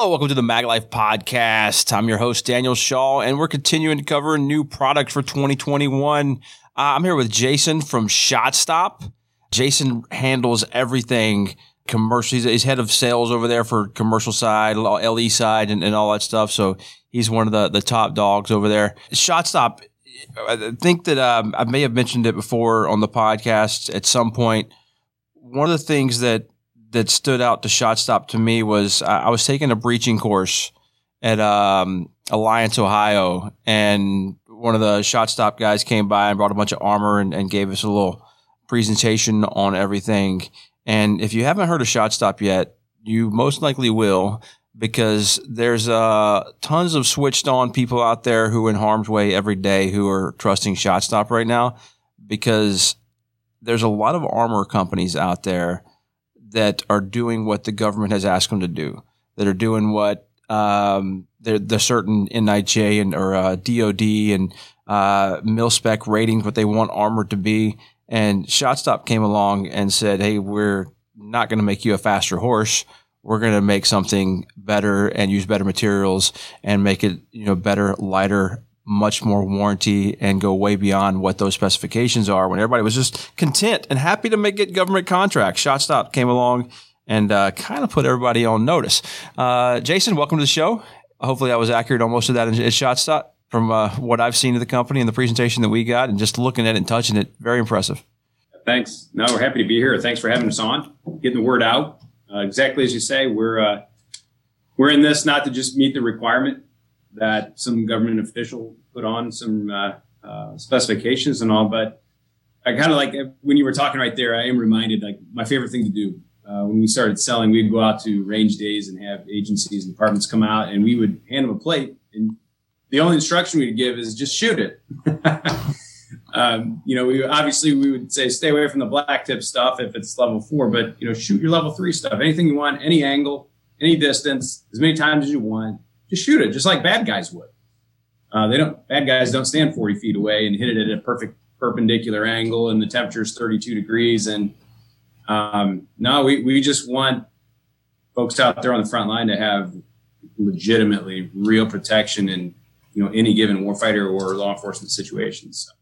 Hello, welcome to the Mag Life Podcast. I'm your host, Daniel Shaw, and we're continuing to cover new product for 2021. Uh, I'm here with Jason from ShotStop. Jason handles everything commercial. He's, he's, head of sales over there for commercial side, LE side, and, and all that stuff. So he's one of the, the top dogs over there. ShotStop, I think that um, I may have mentioned it before on the podcast at some point. One of the things that that stood out to ShotStop to me was I, I was taking a breaching course at um, Alliance, Ohio, and one of the ShotStop guys came by and brought a bunch of armor and, and gave us a little presentation on everything. And if you haven't heard of ShotStop yet, you most likely will because there's uh, tons of switched on people out there who are in harm's way every day who are trusting ShotStop right now because there's a lot of armor companies out there that are doing what the government has asked them to do, that are doing what um, the, the certain NIJ and or uh, DoD and uh, mil spec ratings, what they want armor to be. And ShotStop came along and said, "Hey, we're not going to make you a faster horse. We're going to make something better and use better materials and make it, you know, better, lighter, much more warranty and go way beyond what those specifications are when everybody was just content and happy to make it government contracts. ShotStop came along and uh, kind of put everybody on notice. Uh, Jason, welcome to the show. Hopefully, I was accurate on most of that in ShotStop from uh, what I've seen of the company and the presentation that we got, and just looking at it and touching it. Very impressive. Thanks. No, we're happy to be here. Thanks for having us on, getting the word out. Uh, exactly as you say, we're uh, we're in this not to just meet the requirement that some government official put on some uh, uh, specifications and all. But I kind of like when you were talking right there, I am reminded like my favorite thing to do uh, when we started selling, we'd go out to range days and have agencies and departments come out and we would hand them a plate. And the only instruction we'd give is just shoot it. um, you know, we obviously we would say stay away from the black tip stuff if it's level four, but you know, shoot your level three stuff. Anything you want, any angle, any distance, as many times as you want, just shoot it, just like bad guys would. Uh, they don't bad guys don't stand 40 feet away and hit it at a perfect perpendicular angle and the temperature is 32 degrees. And um, no we, we just want folks out there on the front line to have legitimately real protection in you know any given warfighter or law enforcement situations. So,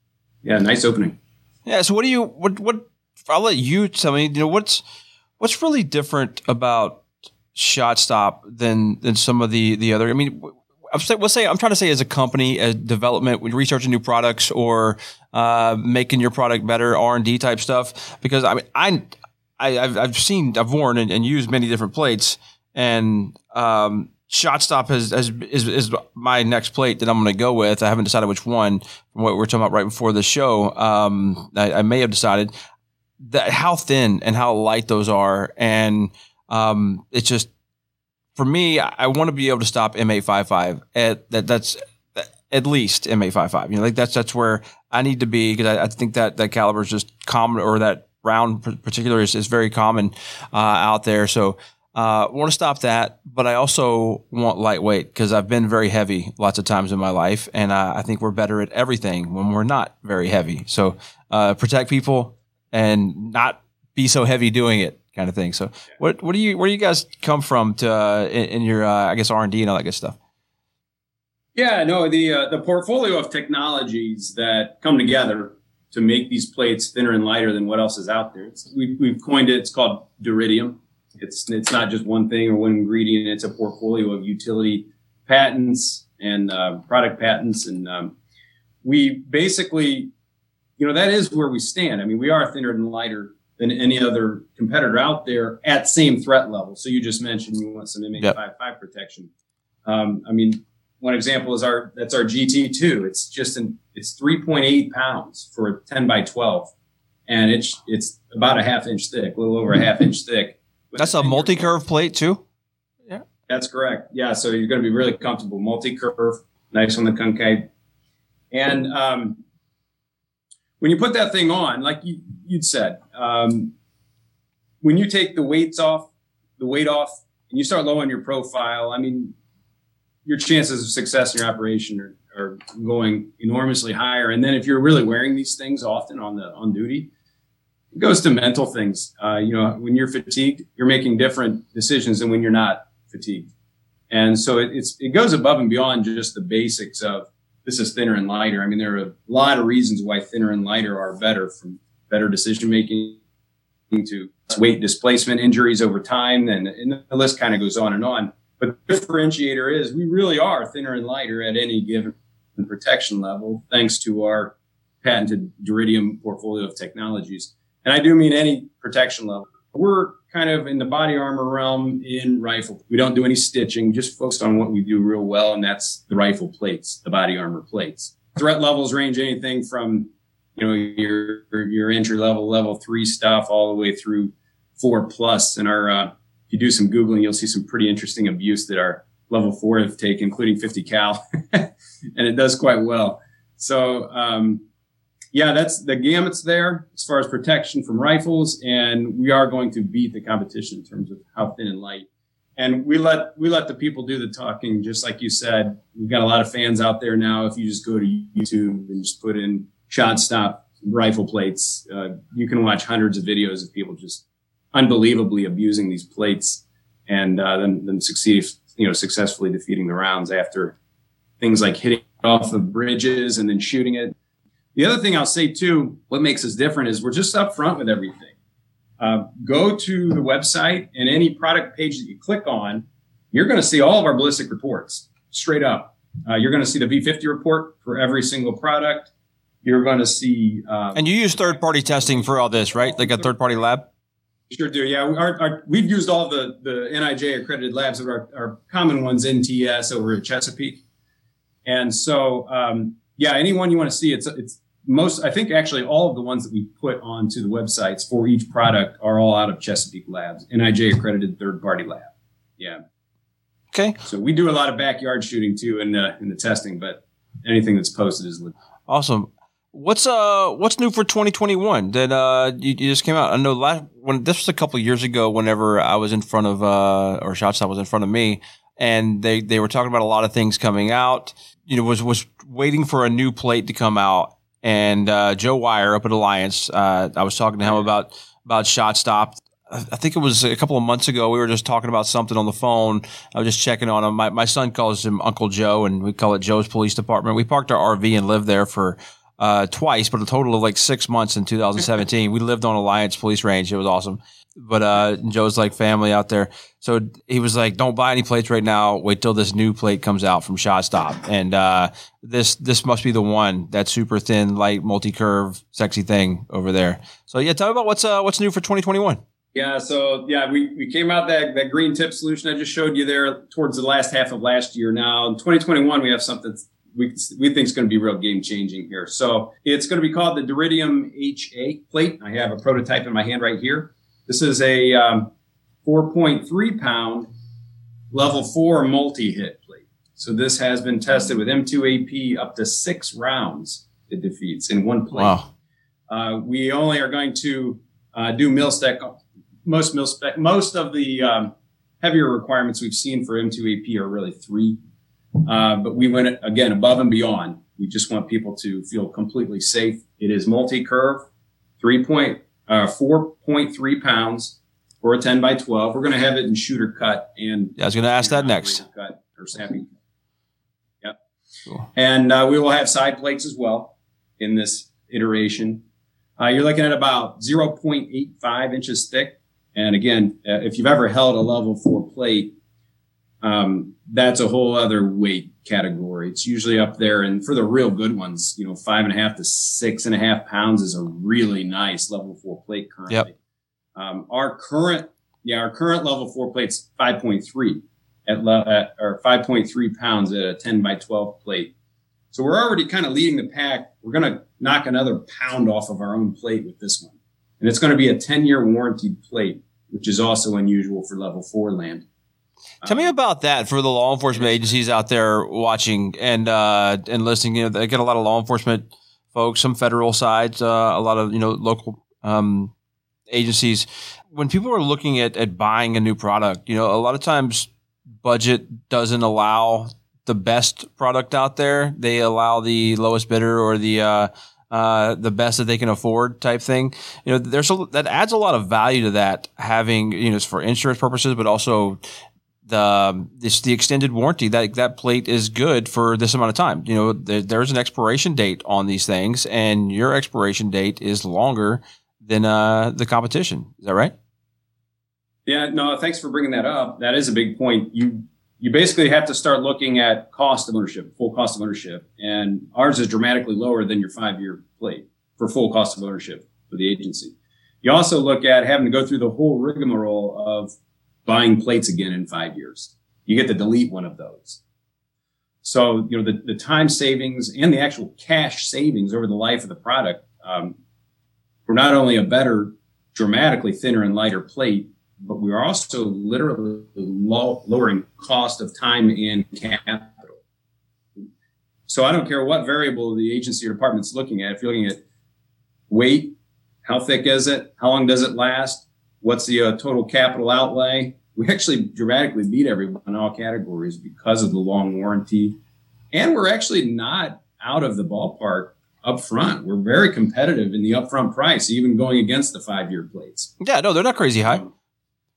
yeah nice opening. Yeah so what do you what what i'll let you tell me you know what's what's really different about ShotStop than than some of the the other i mean we'll say I'm trying to say as a company, as development, researching new products or uh, making your product better, R and D type stuff. Because I mean, I, I have I've seen I've worn and, and, used many different plates, and um, ShotStop has is, is my next plate that I'm going to go with. I haven't decided which one. From what we are talking about right before the show, um, I, I, may have decided that how thin and how light those are, and um, it's just for me, I want to be able to stop M855 at that. That's at least M855. You know, like that's that's where I need to be because I, I, think that that caliber is just common, or that round particular is, is very common uh, out there. So. Uh, want to stop that, but I also want lightweight because I've been very heavy lots of times in my life, and uh, I think we're better at everything when we're not very heavy. So uh, protect people and not be so heavy doing it kind of thing. So, what what do you where do you guys come from to uh, in, in, your uh, I guess R and D and all that good stuff? Yeah, no, the uh, the portfolio of technologies that come together to make these plates thinner and lighter than what else is out there. It's, we, we've coined it. It's called Duritium. It's it's not just one thing or one ingredient. It's a portfolio of utility patents and uh, product patents, and um, we basically, you know, that is where we stand. I mean, we are thinner and lighter than any other competitor out there at same threat level. So you just mentioned you want some M855 yep. protection. Um, I mean, one example is our that's our GT2. It's just an it's 3.8 pounds for a 10 by 12, and it's it's about a half inch thick, a little over a half inch thick. That's a multi curve plate too. Yeah, that's correct. Yeah, so you're going to be really comfortable. Multi curve, nice on the concave, and um, when you put that thing on, like you, would said, um, when you take the weights off, the weight off, and you start lowering your profile, I mean, your chances of success in your operation are, are going enormously higher. And then if you're really wearing these things often on the on duty, it goes to mental things. Uh, you know, when you're fatigued, you're making different decisions than when you're not fatigued. And so it, it's, it goes above and beyond just the basics of this is thinner and lighter. I mean, there are a lot of reasons why thinner and lighter are better from better decision making to weight displacement injuries over time. And, and the list kind of goes on and on. But the differentiator is we really are thinner and lighter at any given protection level, thanks to our patented Duritium portfolio of technologies. And I do mean any protection level. We're kind of in the body armor realm in rifle. We don't do any stitching, just focused on what we do real well, and that's the rifle plates, the body armor plates. Threat levels range anything from you know your your entry level level three stuff all the way through four plus. And our uh, if you do some googling, you'll see some pretty interesting abuse that our level four have taken, including 50 cal, and it does quite well. So um, yeah, that's the gamut's there as far as protection from rifles, and we are going to beat the competition in terms of how thin and light. And we let we let the people do the talking, just like you said. We've got a lot of fans out there now. If you just go to YouTube and just put in shot stop rifle plates, uh, you can watch hundreds of videos of people just unbelievably abusing these plates and uh, then then succeed you know successfully defeating the rounds after things like hitting off of bridges and then shooting it the other thing I'll say too, what makes us different is we're just upfront with everything. Uh, go to the website and any product page that you click on, you're going to see all of our ballistic reports straight up. Uh, you're going to see the V50 report for every single product. You're going to see. Um, and you use third party testing for all this, right? Like a third party lab? Sure do. Yeah. Our, our, we've used all the, the NIJ accredited labs, our, our common ones, NTS over at Chesapeake. And so, um, yeah, anyone you want to see, it's, it's, most, I think actually all of the ones that we put onto the websites for each product are all out of Chesapeake Labs, NIJ accredited third party lab. Yeah. Okay. So we do a lot of backyard shooting too in the, in the testing, but anything that's posted is awesome. What's uh what's new for 2021 that uh you, you, just came out? I know last when this was a couple years ago. Whenever I was in front of uh or Shotstop was in front of me, and they they were talking about a lot of things coming out. You know, was was waiting for a new plate to come out, and uh, Joe Wire up at Alliance. Uh, I was talking to him about about Shot Stop. I think it was a couple of months ago. We were just talking about something on the phone. I was just checking on him. My, my son calls him Uncle Joe, and we call it Joe's Police Department. We parked our RV and lived there for uh, twice, but a total of like six months in 2017. we lived on Alliance Police Range. It was awesome but uh, Joe's like family out there. So he was like, "Don't buy any plates right now. Wait till this new plate comes out from Shot Stop." And uh, this this must be the one that super thin, light, multi curve, sexy thing over there. So yeah, tell me about what's uh, what's new for 2021. Yeah, so yeah, we, we came out that that green tip solution I just showed you there towards the last half of last year. Now in 2021, we have something we we think is going to be real game changing here. So it's going to be called the Duritium HA plate. I have a prototype in my hand right here. This is a um, 4.3 pound level four multi hit plate. So this has been tested with M2AP up to six rounds it defeats in one plate. Wow. Uh, we only are going to uh, do mil spec. Most mil spec, most of the um, heavier requirements we've seen for M2AP are really three. Uh, but we went again above and beyond. We just want people to feel completely safe. It is multi curve, three point uh, 4.3 pounds for a 10 by 12. We're going to have it in shooter cut and. Yeah, I was going to ask that next. Cut or snapping. Yep. Cool. And uh, we will have side plates as well in this iteration. Uh, you're looking at about 0.85 inches thick. And again, uh, if you've ever held a level four plate, um, that's a whole other weight category. It's usually up there. And for the real good ones, you know, five and a half to six and a half pounds is a really nice level four plate currently. Yep. Um, our current, yeah, our current level four plate's 5.3 at, le- at or 5.3 pounds at a 10 by 12 plate. So we're already kind of leading the pack. We're going to knock another pound off of our own plate with this one. And it's going to be a 10 year warranted plate, which is also unusual for level four land. Tell me about that for the law enforcement agencies out there watching and uh, and listening. You know, they get a lot of law enforcement folks, some federal sides, uh, a lot of you know local um, agencies. When people are looking at at buying a new product, you know, a lot of times budget doesn't allow the best product out there. They allow the lowest bidder or the uh, uh, the best that they can afford type thing. You know, there's a, that adds a lot of value to that having, you know, for insurance purposes, but also the this the extended warranty that that plate is good for this amount of time. You know, there, there's an expiration date on these things, and your expiration date is longer than uh, the competition. Is that right? Yeah. No. Thanks for bringing that up. That is a big point. You you basically have to start looking at cost of ownership, full cost of ownership, and ours is dramatically lower than your five year plate for full cost of ownership for the agency. You also look at having to go through the whole rigmarole of buying plates again in five years. You get to delete one of those. So, you know, the, the time savings and the actual cash savings over the life of the product um, were not only a better, dramatically thinner and lighter plate, but we are also literally low, lowering cost of time and capital. So I don't care what variable the agency or department's looking at. If you're looking at weight, how thick is it? How long does it last? What's the uh, total capital outlay? We actually dramatically beat everyone in all categories because of the long warranty. And we're actually not out of the ballpark up front. We're very competitive in the upfront price, even going against the five year plates. Yeah, no, they're not crazy high.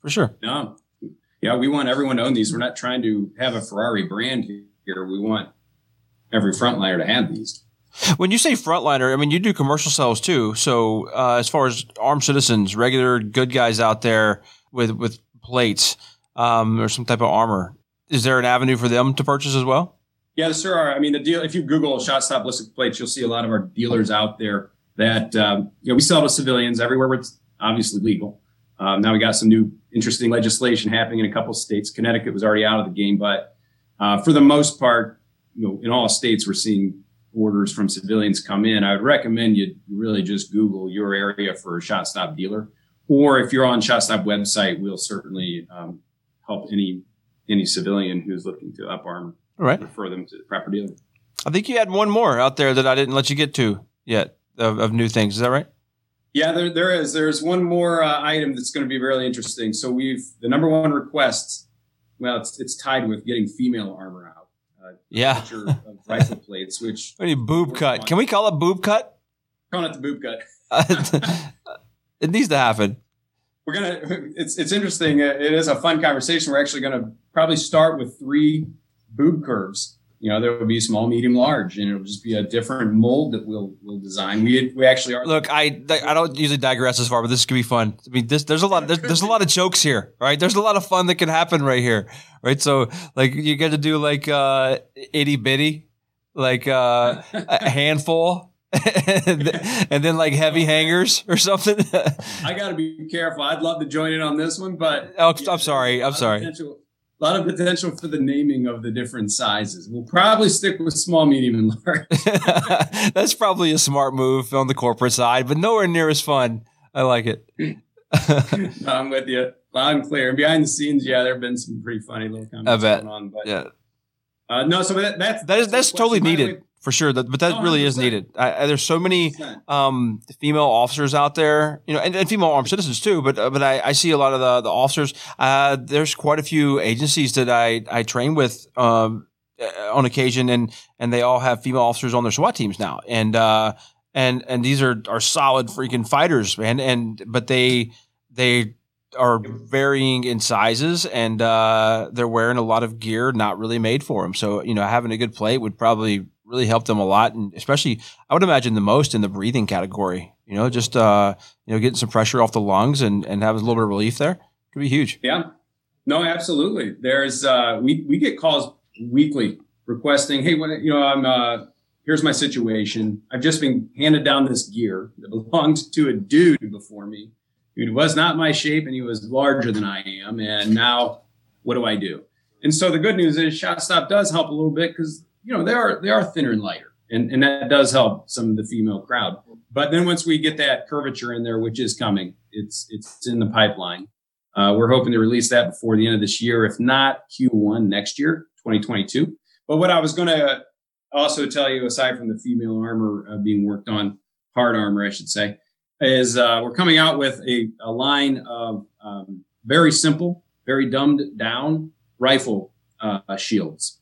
For sure. No. Yeah, we want everyone to own these. We're not trying to have a Ferrari brand here. We want every frontliner to have these. When you say frontliner, I mean you do commercial sales too. So uh, as far as armed citizens, regular good guys out there with with plates um, or some type of armor, is there an avenue for them to purchase as well? Yeah, there are. I mean, the deal. If you Google shot stop ballistic plates, you'll see a lot of our dealers out there that um, you know we sell to civilians everywhere where it's obviously legal. Um, now we got some new interesting legislation happening in a couple states. Connecticut was already out of the game, but uh, for the most part, you know, in all states, we're seeing orders from civilians come in. I would recommend you really just Google your area for a shot stop dealer, or if you're on stop website, we'll certainly um, help any any civilian who's looking to up arm. All right. Refer them to the proper dealer. I think you had one more out there that I didn't let you get to yet of, of new things. Is that right? Yeah, there, there is. There's one more uh, item that's going to be really interesting. So we've the number one request. Well, it's it's tied with getting female armor out. Uh, yeah, rifle plates, which any boob cut. Can we call it boob cut? Calling it the boob cut. it needs to happen. We're gonna. It's it's interesting. It is a fun conversation. We're actually going to probably start with three boob curves you know, there will be small, medium, large, and it'll just be a different mold that we'll we'll design. We we actually are. Look, I I don't usually digress as far, but this could be fun. I mean, this there's a lot there's, there's a lot of jokes here, right? There's a lot of fun that can happen right here, right? So like you get to do like uh itty bitty, like uh, a handful. and, then like heavy hangers or something. I got to be careful. I'd love to join in on this one, but oh, I'm sorry. I'm sorry a lot of potential for the naming of the different sizes. We'll probably stick with small, medium, and large. That's probably a smart move on the corporate side, but nowhere near as fun. I like it. no, I'm with you. Loud and clear. Behind the scenes, yeah, there have been some pretty funny little comments going on. But yeah. Uh, no, so that, that's that is that's totally needed for sure. That, but that oh, really is needed. I, I, there's so many um, female officers out there, you know, and, and female armed citizens too. But uh, but I, I, see a lot of the the officers. Uh, there's quite a few agencies that I I train with um, uh, on occasion, and and they all have female officers on their SWAT teams now, and uh, and and these are are solid freaking fighters, man. And but they they are varying in sizes and uh, they're wearing a lot of gear not really made for them. So, you know, having a good plate would probably really helped them a lot. And especially, I would imagine the most in the breathing category, you know, just, uh, you know, getting some pressure off the lungs and, and have a little bit of relief there could be huge. Yeah. No, absolutely. There's, uh, we, we get calls weekly requesting, Hey, when, you know, I'm, uh, here's my situation. I've just been handed down this gear that belonged to a dude before me who was not my shape and he was larger than I am. And now what do I do? And so the good news is shot stop does help a little bit because, you know, they are, they are thinner and lighter and, and that does help some of the female crowd. But then once we get that curvature in there, which is coming, it's, it's in the pipeline. Uh, we're hoping to release that before the end of this year, if not Q1 next year, 2022. But what I was going to also tell you, aside from the female armor uh, being worked on, hard armor, I should say, is uh, we're coming out with a, a line of um, very simple, very dumbed down rifle uh, shields.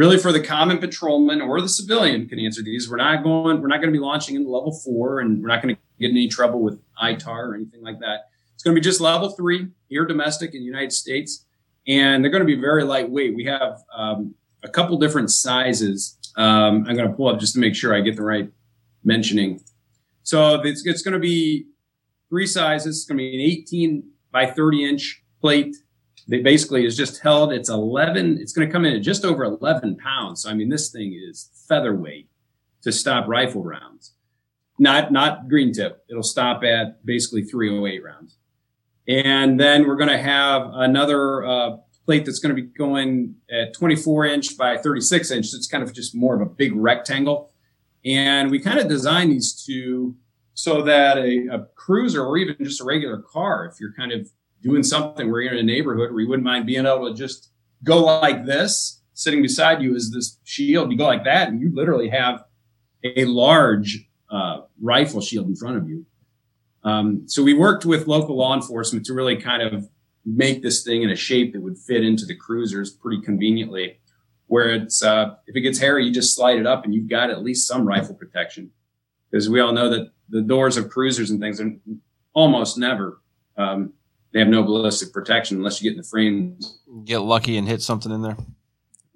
Really, for the common patrolman or the civilian can answer these. We're not going. We're not going to be launching into level four, and we're not going to get any trouble with ITAR or anything like that. It's going to be just level three here, domestic in the United States. and they're going to be very lightweight. We have um, a couple different sizes. Um, I'm going to pull up just to make sure I get the right mentioning. So it's, it's going to be three sizes. It's going to be an 18 by 30 inch plate. They basically is just held. It's 11. It's going to come in at just over 11 pounds. So I mean, this thing is featherweight to stop rifle rounds. Not not green tip. It'll stop at basically 308 rounds. And then we're going to have another uh, plate that's going to be going at 24 inch by 36 inch. So it's kind of just more of a big rectangle. And we kind of designed these two so that a, a, cruiser or even just a regular car, if you're kind of doing something where you're in a neighborhood where you wouldn't mind being able to just go like this, sitting beside you is this shield, you go like that, and you literally have a large uh, rifle shield in front of you. Um, so we worked with local law enforcement to really kind of make this thing in a shape that would fit into the cruisers pretty conveniently. Where it's uh, if it gets hairy, you just slide it up and you've got at least some rifle protection. Because we all know that the doors of cruisers and things are almost never um, they have no ballistic protection unless you get in the frame. Get lucky and hit something in there.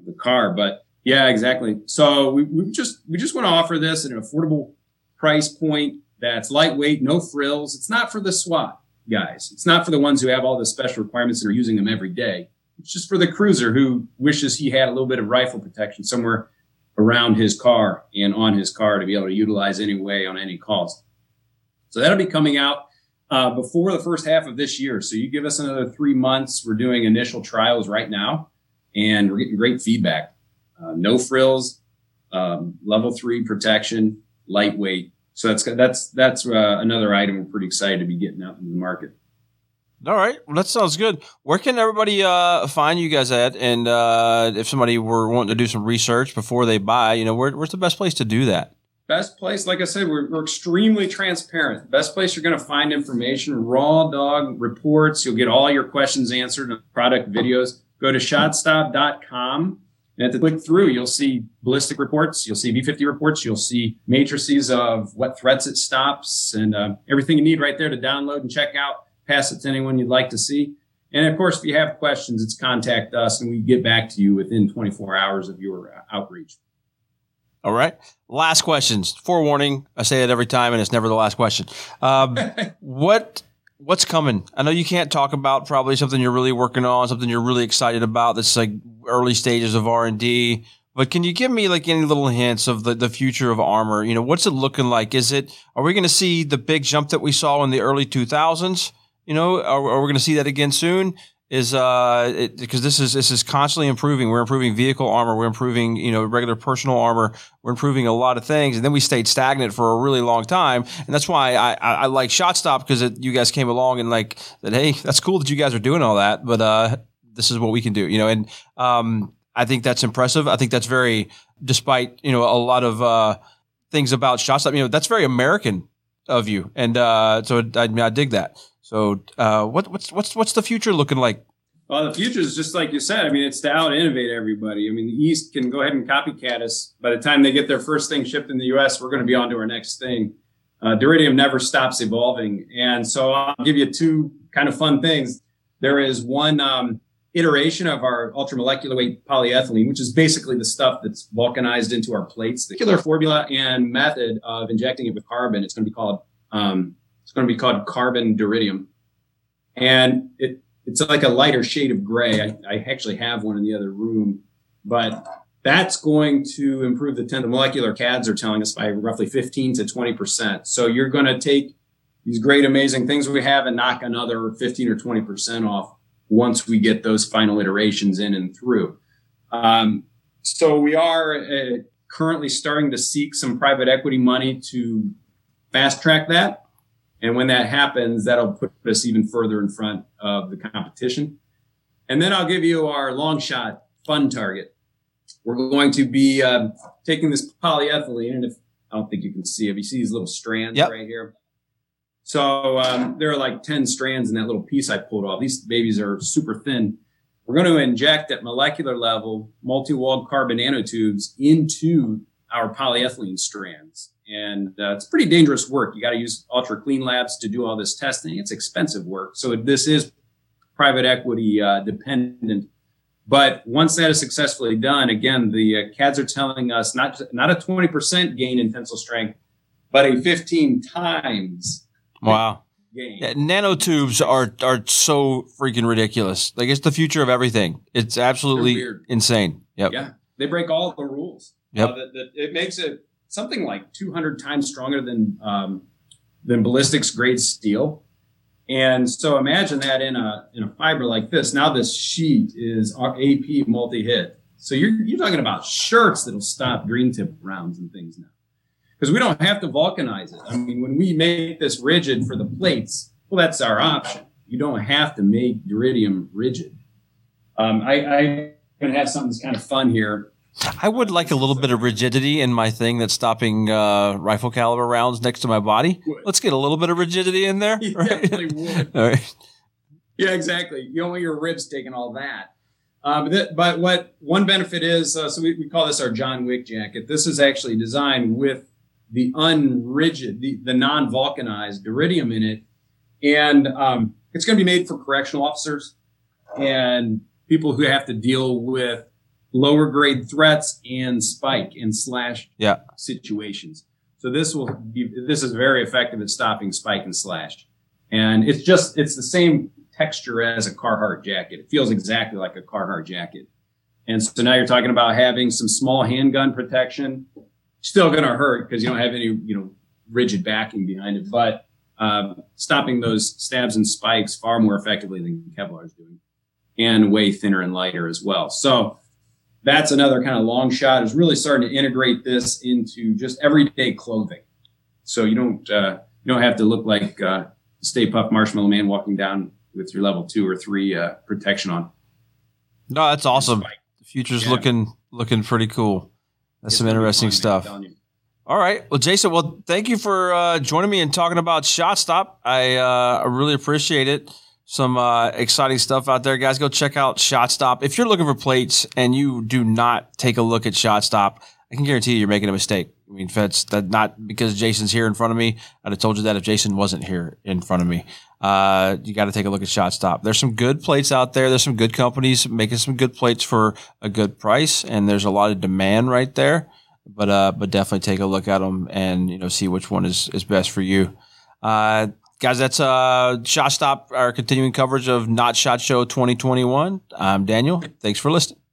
The car, but yeah, exactly. So we, we just we just want to offer this at an affordable price point that's lightweight, no frills. It's not for the SWAT guys. It's not for the ones who have all the special requirements and are using them every day. It's just for the cruiser who wishes he had a little bit of rifle protection somewhere around his car and on his car to be able to utilize anyway on any calls. So that'll be coming out uh, before the first half of this year. So you give us another three months. We're doing initial trials right now, and we're getting great feedback. Uh, no frills, um, level three protection, lightweight. So that's that's that's uh, another item we're pretty excited to be getting out in the market. All right, well, that sounds good. Where can everybody uh, find you guys at? And uh, if somebody were wanting to do some research before they buy, you know, where, where's the best place to do that? Best place, like I said, we're, we're extremely transparent. Best place you're going to find information, raw dog reports. You'll get all your questions answered product videos. Go to shotstop.com and at the click through, you'll see ballistic reports, you'll see V50 reports, you'll see matrices of what threats it stops, and uh, everything you need right there to download and check out. Pass it to anyone you'd like to see. And of course, if you have questions, it's contact us and we get back to you within 24 hours of your uh, outreach. All right. Last questions. Forewarning. I say it every time, and it's never the last question. Um, what what's coming? I know you can't talk about probably something you're really working on, something you're really excited about. That's like early stages of R and D. But can you give me like any little hints of the, the future of armor? You know, what's it looking like? Is it are we going to see the big jump that we saw in the early 2000s? You know, are, are we going to see that again soon? Is uh because this is this is constantly improving. We're improving vehicle armor. We're improving you know regular personal armor. We're improving a lot of things, and then we stayed stagnant for a really long time. And that's why I I, I like Shot Stop because you guys came along and like said, hey, that's cool that you guys are doing all that, but uh this is what we can do. You know, and um I think that's impressive. I think that's very, despite you know a lot of uh things about Shot Stop. You know, that's very American of you, and uh so I, I dig that. So, uh, what, what's what's what's the future looking like? Well, the future is just like you said. I mean, it's to out innovate everybody. I mean, the East can go ahead and copycat us. By the time they get their first thing shipped in the U.S., we're going to be on to our next thing. Uh, Duritium never stops evolving, and so I'll give you two kind of fun things. There is one um, iteration of our ultramolecular weight polyethylene, which is basically the stuff that's vulcanized into our plates. The killer formula and method of injecting it with carbon. It's going to be called um, going to be called carbon duritium. And it, it's like a lighter shade of gray. I, I actually have one in the other room, but that's going to improve the 10. The molecular CADs are telling us by roughly 15 to 20%. So you're going to take these great, amazing things we have and knock another 15 or 20% off once we get those final iterations in and through. Um, so we are uh, currently starting to seek some private equity money to fast track that. And when that happens, that'll put us even further in front of the competition. And then I'll give you our long shot fun target. We're going to be uh, taking this polyethylene, and if I don't think you can see it, you see these little strands yep. right here. So um, there are like 10 strands in that little piece I pulled off. These babies are super thin. We're going to inject at molecular level multi-walled carbon nanotubes into our polyethylene strands and uh, it's pretty dangerous work. You got to use ultra clean labs to do all this testing. It's expensive work. So this is private equity uh, dependent. But once that is successfully done, again, the uh, CADs are telling us not not a 20% gain in tensile strength, but a 15 times wow gain. Yeah, nanotubes are are so freaking ridiculous. Like it's the future of everything. It's absolutely insane. Yep. Yeah, they break all the rules. Yep. Uh, that, that it makes it something like 200 times stronger than um, than ballistics grade steel. And so imagine that in a in a fiber like this. Now this sheet is AP multi hit. So you're you're talking about shirts that'll stop green tip rounds and things now, because we don't have to vulcanize it. I mean, when we make this rigid for the plates, well, that's our option. You don't have to make duritium rigid. Um, I, to have something that's kind of fun here. I would like a little bit of rigidity in my thing that's stopping uh, rifle caliber rounds next to my body. Let's get a little bit of rigidity in there. You right? all right. Yeah, exactly. You don't want your ribs taking all that. Um, that, but what one benefit is, uh, so we, we, call this our John Wick jacket. This is actually designed with the unrigid, the, the non-vulcanized duritium in it, and um, it's going to be made for correctional officers and people who have to deal with lower grade threats and spike and slash yeah. situations. So this will be, this is very effective at stopping spike and slash. And it's just, it's the same texture as a Carhartt jacket. It feels exactly like a Carhartt jacket. And so now you're talking about having some small handgun protection. Still going to hurt because you don't have any, you know, rigid backing behind it, but um, stopping those stabs and spikes far more effectively than Kevlar is doing, and way thinner and lighter as well. So that's another kind of long shot is really starting to integrate this into just everyday clothing. So you don't uh, you don't have to look like uh, Stay Puft Marshmallow Man walking down with your level two or three uh, protection on. No, that's awesome. The future's yeah. looking looking pretty cool. That's it's some interesting stuff. All right. Well, Jason, well, thank you for uh, joining me and talking about Shot Stop. I uh, I really appreciate it some uh, exciting stuff out there, guys. Go check out ShotStop. If you're looking for plates and you do not take a look at ShotStop, I can guarantee you you're making a mistake. I mean, it's that not because Jason's here in front of me, I'd have told you that if Jason wasn't here in front of me. Uh, you got to take a look at ShotStop. There's some good plates out there. There's some good companies making some good plates for a good price, and there's a lot of demand right there. But uh, but definitely take a look at them and you know see which one is is best for you. Uh, Guys, that's uh, Shot Stop, our continuing coverage of Not Shot Show 2021. I'm Daniel. Thanks for listening.